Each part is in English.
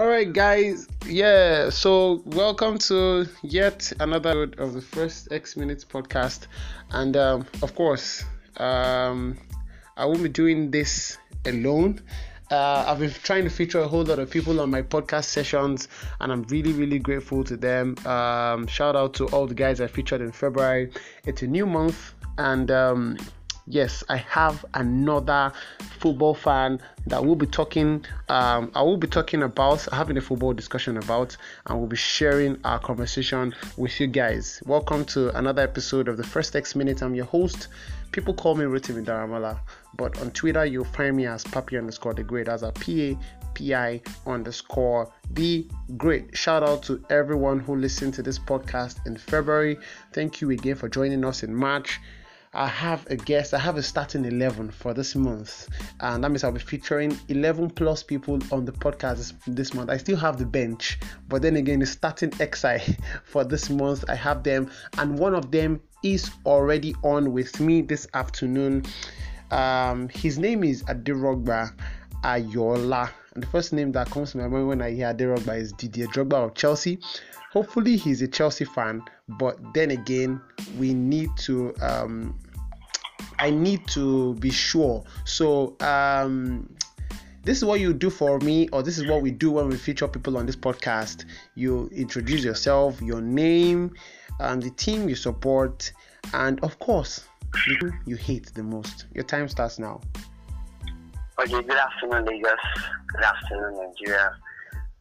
All right, guys. Yeah. So, welcome to yet another of the first X Minutes podcast, and um, of course, um, I won't be doing this alone. Uh, I've been trying to feature a whole lot of people on my podcast sessions, and I'm really, really grateful to them. Um, shout out to all the guys I featured in February. It's a new month, and um, yes, I have another football fan that we'll be talking. Um, I will be talking about having a football discussion about, and we'll be sharing our conversation with you guys. Welcome to another episode of the First X Minute. I'm your host. People call me Rotimi Daramala, but on Twitter you'll find me as Papi underscore the Great. As a P A P I underscore the Great. Shout out to everyone who listened to this podcast in February. Thank you again for joining us in March. I have a guest. I have a starting 11 for this month, and that means I'll be featuring 11 plus people on the podcast this, this month. I still have the bench, but then again, the starting XI for this month, I have them, and one of them is already on with me this afternoon. Um, his name is Adirogba Ayola, and the first name that comes to my mind when I hear Adirogba is Didier Drogba of Chelsea. Hopefully, he's a Chelsea fan, but then again, we need to. Um, I need to be sure. So, um, this is what you do for me, or this is what we do when we feature people on this podcast. You introduce yourself, your name, and the team you support, and of course, you hate the most. Your time starts now. Okay, good afternoon, Lagos. Good afternoon, Nigeria.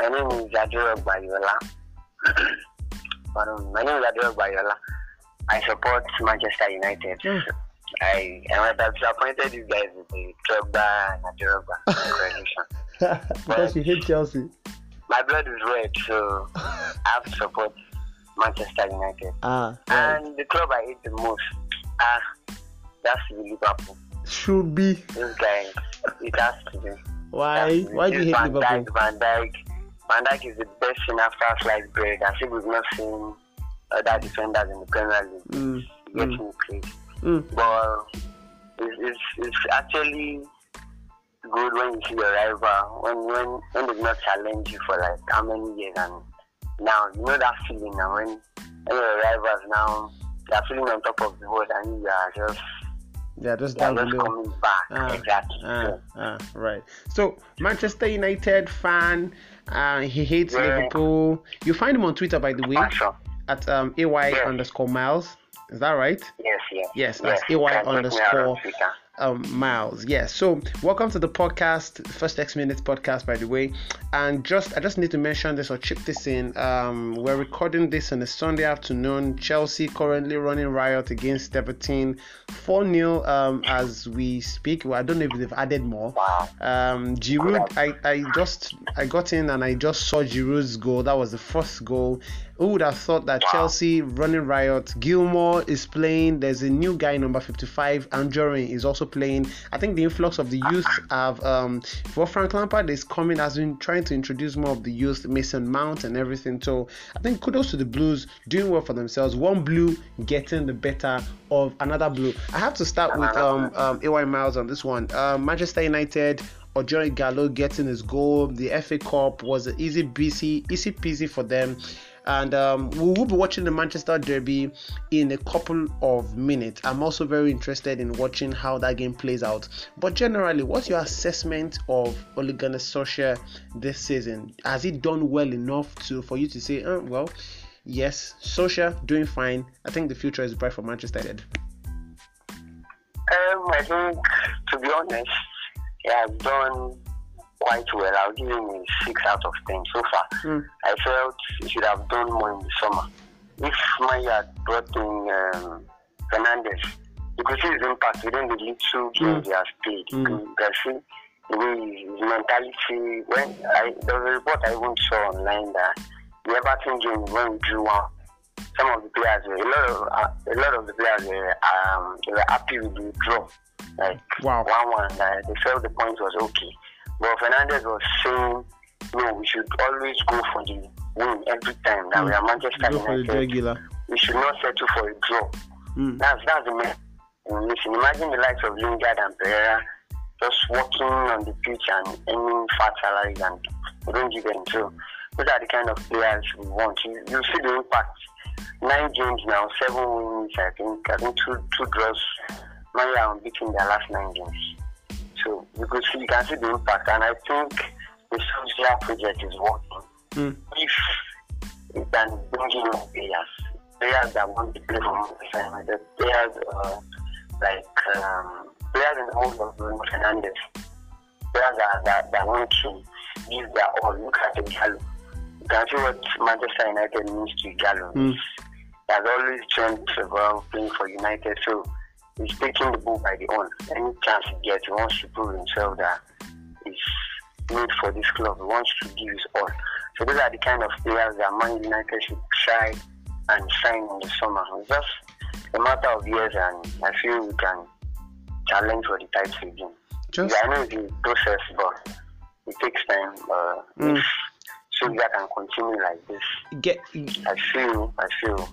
My name is Adira Bayola. Pardon, my name is Adira Bayola. I support Manchester United. Mm. I am disappointed you guys with the Drogba and correlation. because you hate Chelsea. My blood is red, so I have to support Manchester United. Ah, right. And the club I hate the most, ah, that's the Liverpool. Should be. Guy, it has to be. Why? Why do you hate Van Liverpool? Dijk, Van Dijk. Van Dijk is the best thing after sliced bread. I think we've not seen other defenders in the Premier League Mm, getting mm, played. mm. But it's, it's, it's actually good when you see your rival, when, when, when they've not challenged you for like how many years. And now, you know that feeling now when, when your rivals now, they're feeling on top of the world and you are just, Yeah, just they are down below. Ah, exactly. Ah, ah, right. So Manchester United fan, uh, he hates Yeah. Liverpool. You find him on Twitter, by the way, at um, ay Yeah. underscore miles. Is that right? Yes, yes. Yes, that's yes. AY Can check me out on underscore. Um, Miles. Yes. So welcome to the podcast, first X Minutes podcast, by the way. And just I just need to mention this or chip this in. Um, we're recording this on a Sunday afternoon. Chelsea currently running riot against Everton, four 0 um, as we speak. Well, I don't know if they've added more. Um, Giroud, I, I just I got in and I just saw Giroud's goal. That was the first goal. Who would have thought that Wow. Chelsea running riot? Gilmour is playing. There's a new guy, number 55. Anjorin is also playing. I think the influx of the youth have. Um, for Frank Lampard is coming, has been trying to introduce more of the youth, Mason Mount and everything. So I think kudos to the Blues doing well for themselves. One blue getting the better of another blue. I have to start with um, um AY Miles on this one. Um, Manchester United. Odion Ighalo getting his goal. The FA Cup was an easy busy, easy peasy for them. And um, we will be watching the Manchester Derby in a couple of minutes. I'm also very interested in watching how that game plays out. But generally, what's your assessment of Ole Gunnar Solskjaer this season? Has he done well enough to for you to say, oh, well, yes, Solskjaer doing fine. I think the future is bright for Manchester United. Um, I think, to be honest, he has done quite well. I'll give him a 6 out of 10 so far. Mm. I felt he should have done more in the summer. If Maya had brought in um, Fernandes, you could see his impact within the little games he has played. Mm. you can see the way his mentality. When I, there was a report I even saw online that the Everton game when we drew one, some of the players were a lot of uh, a lot of the players were um, they were happy with the draw, like Wow. one one. They felt the point was okay. But Fernandes was saying, no, we should always go for the win every time. That we are Manchester Go for the regular. We should not settle for a draw. Mm. That's that's the main. Listen, imagine the likes of Lingard and Pereira just walking on the pitch and earning fat salaries and we don't give them. So those are the kind of players we want. You, you see the impact. Nine games now, seven wins. I think I think two two draws. Man are unbeaten their last nine games. So you can see you can see the impact, and I think the Solskjaer project is working. Mm. If you can bring in more players, players that want to play for Manchester United, players uh, like um, players in the mold of Bruno Fernandes, players that, that, that want to give their all. Look at the Gallo. You can see what Manchester United means to Gallo. Mm. Has always dreamt about playing for United, so he's taking the bull by the horn. Any chance he gets, he wants to prove himself that he's made for this club. He wants to give his all. So those are the kind of players that Man United should try and sign in the summer. It's just a matter of years, and I feel we can challenge for the title again. Just Yeah, I know it's a process, but it takes time. Uh, Mm. If Sylvia can continue like this, get I feel, I feel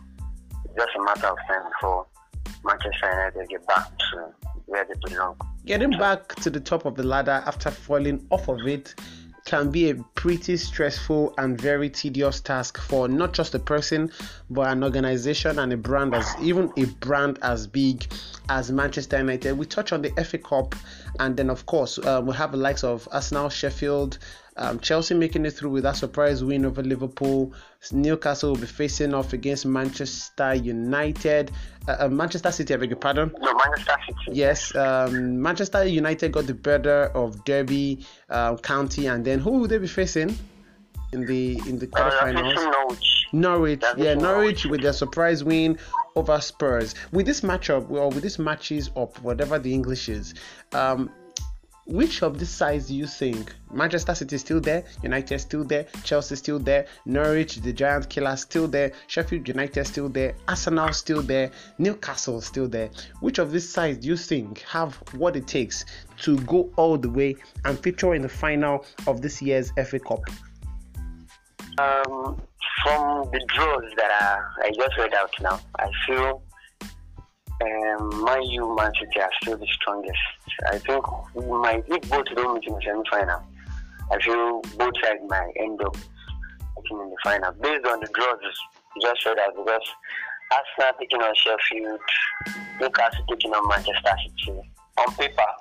it's just a matter of time before Manchester United get back to where they belong. getting back to the top of the ladder after falling off of it can be a pretty stressful and very tedious task for not just a person but an organization and a brand as even a brand as big as Manchester United. We touch on the FA Cup and then of course uh, we have the likes of Arsenal, Sheffield, um, Chelsea making it through with that surprise win over Liverpool. Newcastle will be facing off against Manchester United. Uh, uh, Manchester City, I beg your pardon. No, Manchester City. Yes, um, Manchester United got the better of Derby uh, County, and then who will they be facing in the in the Uh, quarterfinals? Norwich. Norwich, yeah, Norwich Norwich. with their surprise win over Spurs. With this matchup, or with this matches up, whatever the English is, um, which of these sides do you think? Manchester City is still there, United is still there, Chelsea is still there, Norwich, the Giant Killer still there, Sheffield United is still there, Arsenal still there, Newcastle still there. Which of these sides do you think have what it takes to go all the way and feature in the final of this year's FA Cup? Um, from the draws that I, I just read out now, I feel um, Man U, Man City are still the strongest. I think we might, if both don't meet in the semi-final, I feel both sides might end up in the final. Based on the draws you just read out, because Arsenal taking on Sheffield, Newcastle taking on Manchester City. On paper,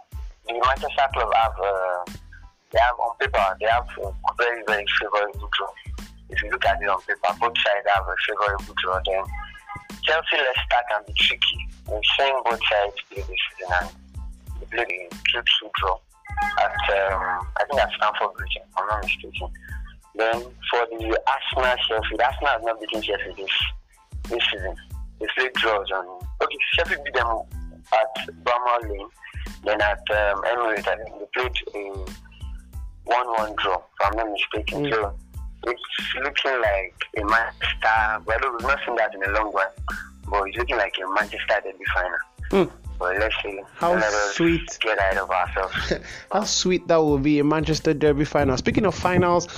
the Manchester club have, uh, they have on paper, they have a very, very favorable draw if you look at it on paper, both sides have a favorable draw. Then Chelsea Leicester can be tricky. We've seen both sides play this season and they played a 2 2 draw at, um, I think at Stamford Bridge, if I'm not mistaken. Then for the Arsenal Sheffield, Arsenal has not beaten Sheffield this, this season. They played draws on. Okay, Sheffield beat them at Bramall Lane. Then at um, Emirates, I think they played a 1 1 draw, if I'm not mistaken. Mm. So it's looking like a Manchester. Well, we've not seen that in a long while, but it's looking like a Manchester derby final. Hmm. But let's see. How Let us sweet. Get ahead of ourselves. How sweet that will be a Manchester Derby final. Speaking of finals,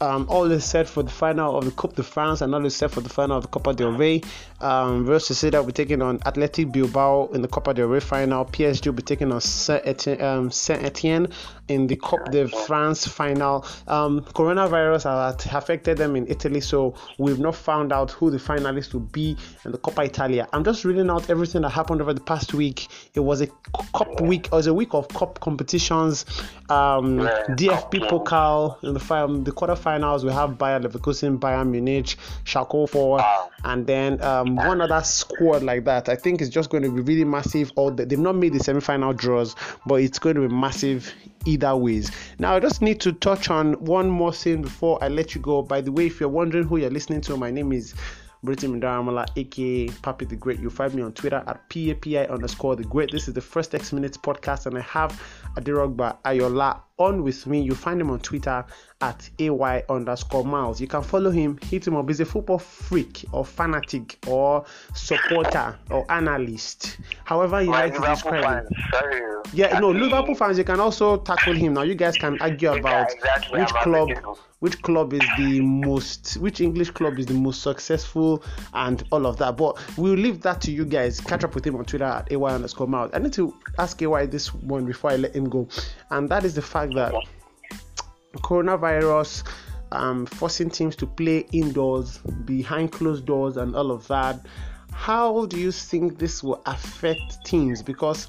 um, all is set for the final of the Coupe de France and all is set for the final of the Copa del Rey. Um, Real Sociedad will be taking on Athletic Bilbao in the Copa del Rey final. PSG will be taking on Saint Etienne, um, in the Coupe de France final. Um, coronavirus has affected them in Italy, so we've not found out who the finalists will be in the Coppa Italia. I'm just reading out everything that happened over the past week. It was a cup week. It was a week of cup competitions. Um, DFB Pokal in the final, the quarterfinals. We have Bayern Leverkusen, Bayern Munich, Schalke 4, Wow. and then um, one other squad like that. I think it's just going to be really massive. All the, they've not made the semi-final draws, but it's going to be massive either ways. Now I just need to touch on one more thing before I let you go. By the way, if you're wondering who you're listening to, my name is Britain Mindaramala, aka Papi the Great. You'll find me on Twitter at PAPI underscore the Great. This is the first X Minutes podcast, and I have Adirogba Ayola on with me. You'll find him on Twitter at AY underscore Miles. You can follow him, hit him up. He's a football freak or fanatic or supporter or analyst. However, you My like to describe him. sorry. Yeah, no, Liverpool fans, you can also tackle him now. You guys can argue about exactly, which club which club is the most which English club is the most successful and all of that. But we'll leave that to you guys. Catch up with him on Twitter at AY underscore miles. I need to ask AY this one before I let him go. And that is the fact that coronavirus um, forcing teams to play indoors behind closed doors and all of that how do you think this will affect teams because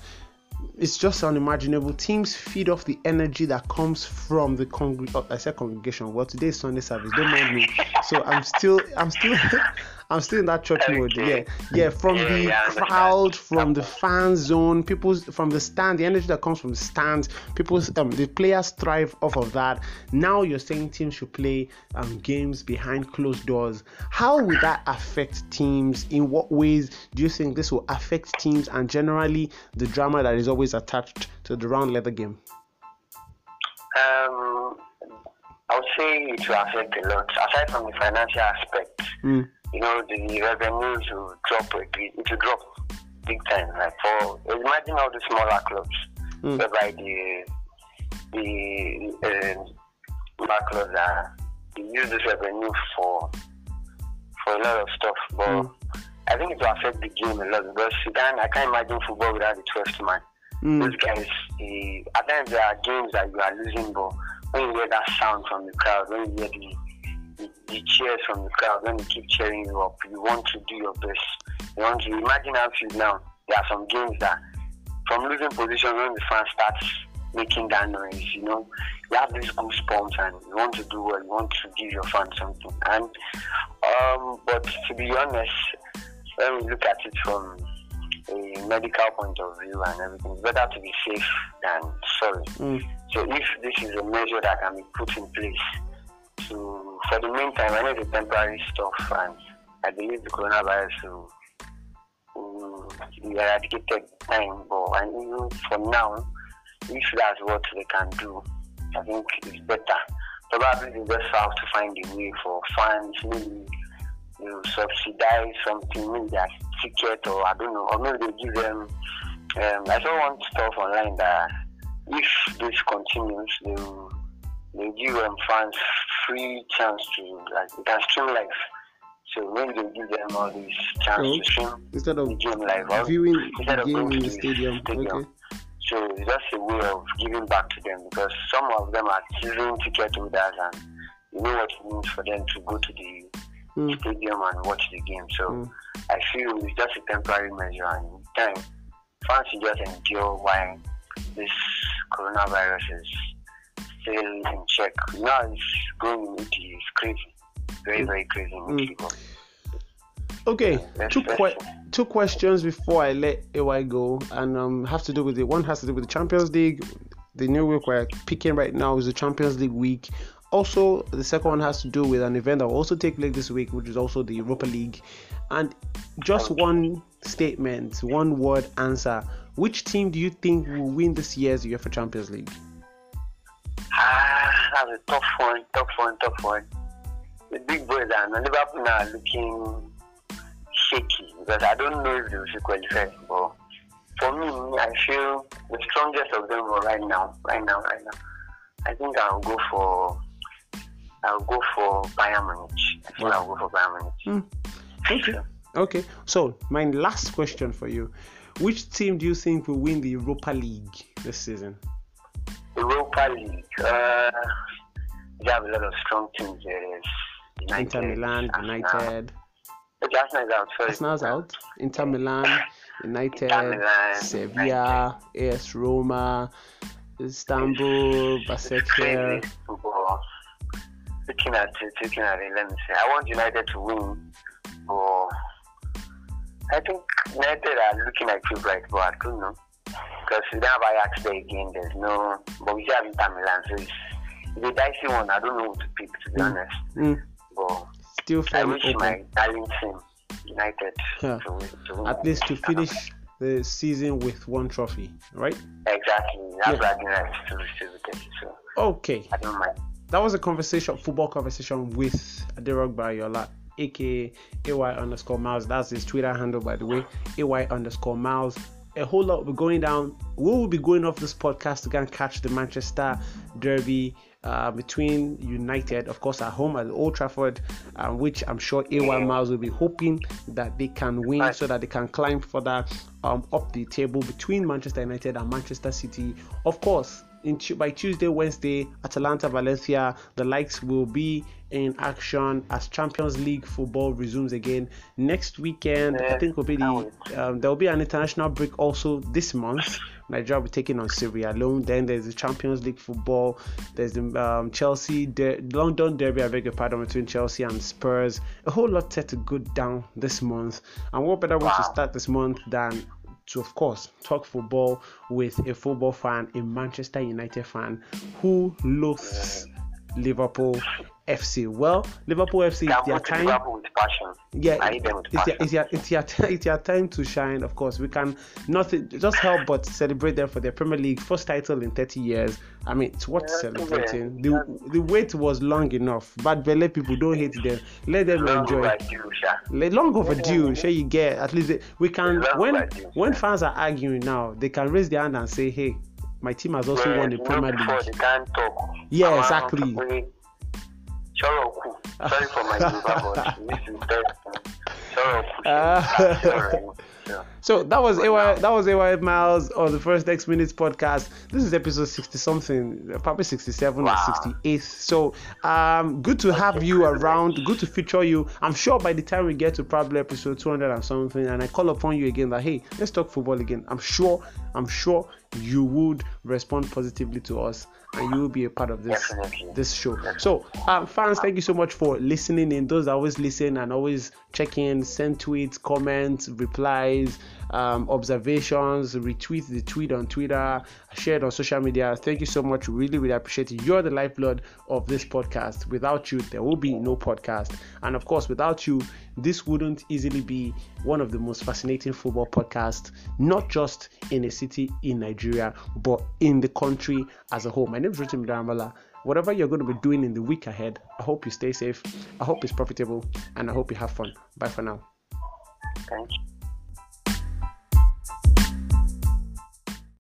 it's just unimaginable. Teams feed off the energy that comes from the congregation. Oh, I said congregation. Well, today is Sunday service. Don't mind me. So I'm still, I'm still, I'm still in that church okay. mode. Yeah, yeah. From yeah, the yeah, crowd, from the fan zone, people from the stand, the energy that comes from the stands, people, um, the players thrive off of that. Now you're saying teams should play um, games behind closed doors. How will that affect teams? In what ways do you think this will affect teams and generally the drama that is always attached to the round leather game? Um, say it will affect a lot. Aside from the financial aspect, mm you know, the revenues will drop a bit. It will drop big time. Like for imagine all the smaller clubs, mm. whereby the the uh, clubs are they use this revenue for for a lot of stuff. But mm. I think it will affect the game a lot because you can I can't imagine football without the twelfth man. Mm. Those guys, the, at times there are games that you are losing, but when you hear that sound from the crowd, when you hear the the, cheers from the crowd when they keep cheering you up. You want to do your best. You want to imagine how you now. There are some games that from losing position when the fan starts making that noise, you know, you have these goosebumps and you want to do well, you want to give your fans something. And um, but to be honest, when we look at it from a medical point of view and everything, it's better to be safe than sorry. Mm. So if this is a measure that can be put in place to, for the meantime, I know it's temporary stuff, and I believe the coronavirus will, will be eradicated time. But and even for now, if that's what they can do, I think it's better. Probably they just have to find a way for fans, maybe you subsidize something, maybe that ticket, or I don't know, or maybe they give them. Um, I saw one stuff online that if this continues, they will, they give them fans free chance to like they can stream live. So when they give them all these chance oh, to stream instead of the game live, viewing instead the game in the stadium. stadium. Okay. So it's just a way of giving back to them because some of them are season ticket holders and you know what it means for them to go to the mm. stadium and watch the game. So mm. I feel it's just a temporary measure and time fans should just endure while this coronavirus is still in check. Now it's going into it's crazy. Very, very crazy in mm. Okay, two que- two questions before I let AY go, and um, have to do with it. One has to do with the Champions League. The new week we're picking right now is the Champions League week. Also, the second one has to do with an event that will also take place this week, which is also the Europa League. And just one statement, one word answer. Which team do you think will win this year's UEFA Champions League? Ah, that's a tough one, tough one, tough one. The big boys are Liverpool now looking shaky because I don't know if they will qualify. But for me, I feel the strongest of them right now, right now, right now. I think I'll go for I'll go for Bayern Munich. I think wow. I'll go for Bayern Munich. Mm. Okay. Okay. So my last question for you: Which team do you think will win the Europa League this season? Europa League. Uh, you have a lot of strong teams there. United, Inter Milan, United. Arsenal is out. Sorry. Arsenal's out. Inter Milan, United, Inter Milan, Sevilla, United. AS Roma, Istanbul, Basaksehir. Looking at it, looking at it, let me say, I want United to win, but I think United are looking at like favorite, but I don't know because we don't have Ajax there again. There's no, but we have Inter Milan, so it's, it's a dicey one. I don't know who to pick, to be mm. honest. Mm. But still I wish open. my darling team, United, yeah. to, to at least to finish the season with one trophy, right? Exactly. That's yeah. what I like to receive it. So okay. I don't mind. That was a conversation, football conversation with Adirog Bayola, aka AY underscore Miles. That's his Twitter handle, by the way. AY underscore Miles a whole lot will be going down. We will be going off this podcast to go and catch the Manchester Derby uh, between United, of course, at home at Old Trafford, uh, which I'm sure AY Miles will be hoping that they can win so that they can climb further um, up the table between Manchester United and Manchester City. Of course, in by Tuesday, Wednesday, Atalanta, Valencia, the likes will be in action as Champions League football resumes again next weekend. Yeah, I think will be the um, there will be an international break also this month. Nigeria will be taking on Sierra Leone. Then there's the Champions League football. There's the um, Chelsea, De- London Derby. I beg your pardon between Chelsea and Spurs. A whole lot set to go down this month. And what better way wow. to start this month than to, of course, talk football with a football fan, a Manchester United fan who loathes Liverpool FC. Well, Liverpool FC, it's their time. Yeah, it's, Your, it's, your, it's, your time to shine. Of course, we can nothing just help but celebrate them for their Premier League first title in 30 years. I mean, it's worth yeah, celebrating. Yeah. The the wait was long enough. But Bele people don't hate them. Let them long enjoy. Overdue, Let, long overdue. Sure, you get at least we can when overdue, when fans are arguing now, they can raise their hand and say, "Hey, my team has also won the Premier League." Yeah, exactly. Choroku. Sorry for my Yoruba, but this is best. Choroku. So that was AY, that was AY Miles on the first X Minutes podcast. This is episode 60 something, probably 67 wow. or 68. So um good to have you around, good to feature you. I'm sure by the time we get to probably episode 200 and something and I call upon you again that hey, let's talk football again. I'm sure, I'm sure you would respond positively to us and you will be a part of this Definitely. this show. So, um, fans, thank you so much for listening. In those that always listen and always check in, send tweets, comments, replies, um, observations, retweet the tweet on Twitter, share it on social media. Thank you so much. Really, really appreciate it. You're the lifeblood of this podcast. Without you, there will be no podcast. And of course, without you, this wouldn't easily be one of the most fascinating football podcasts, not just in a city in Nigeria, but in the country as a whole. My name is Rotimi Daramala. Whatever you're going to be doing in the week ahead, I hope you stay safe. I hope it's profitable, and I hope you have fun. Bye for now.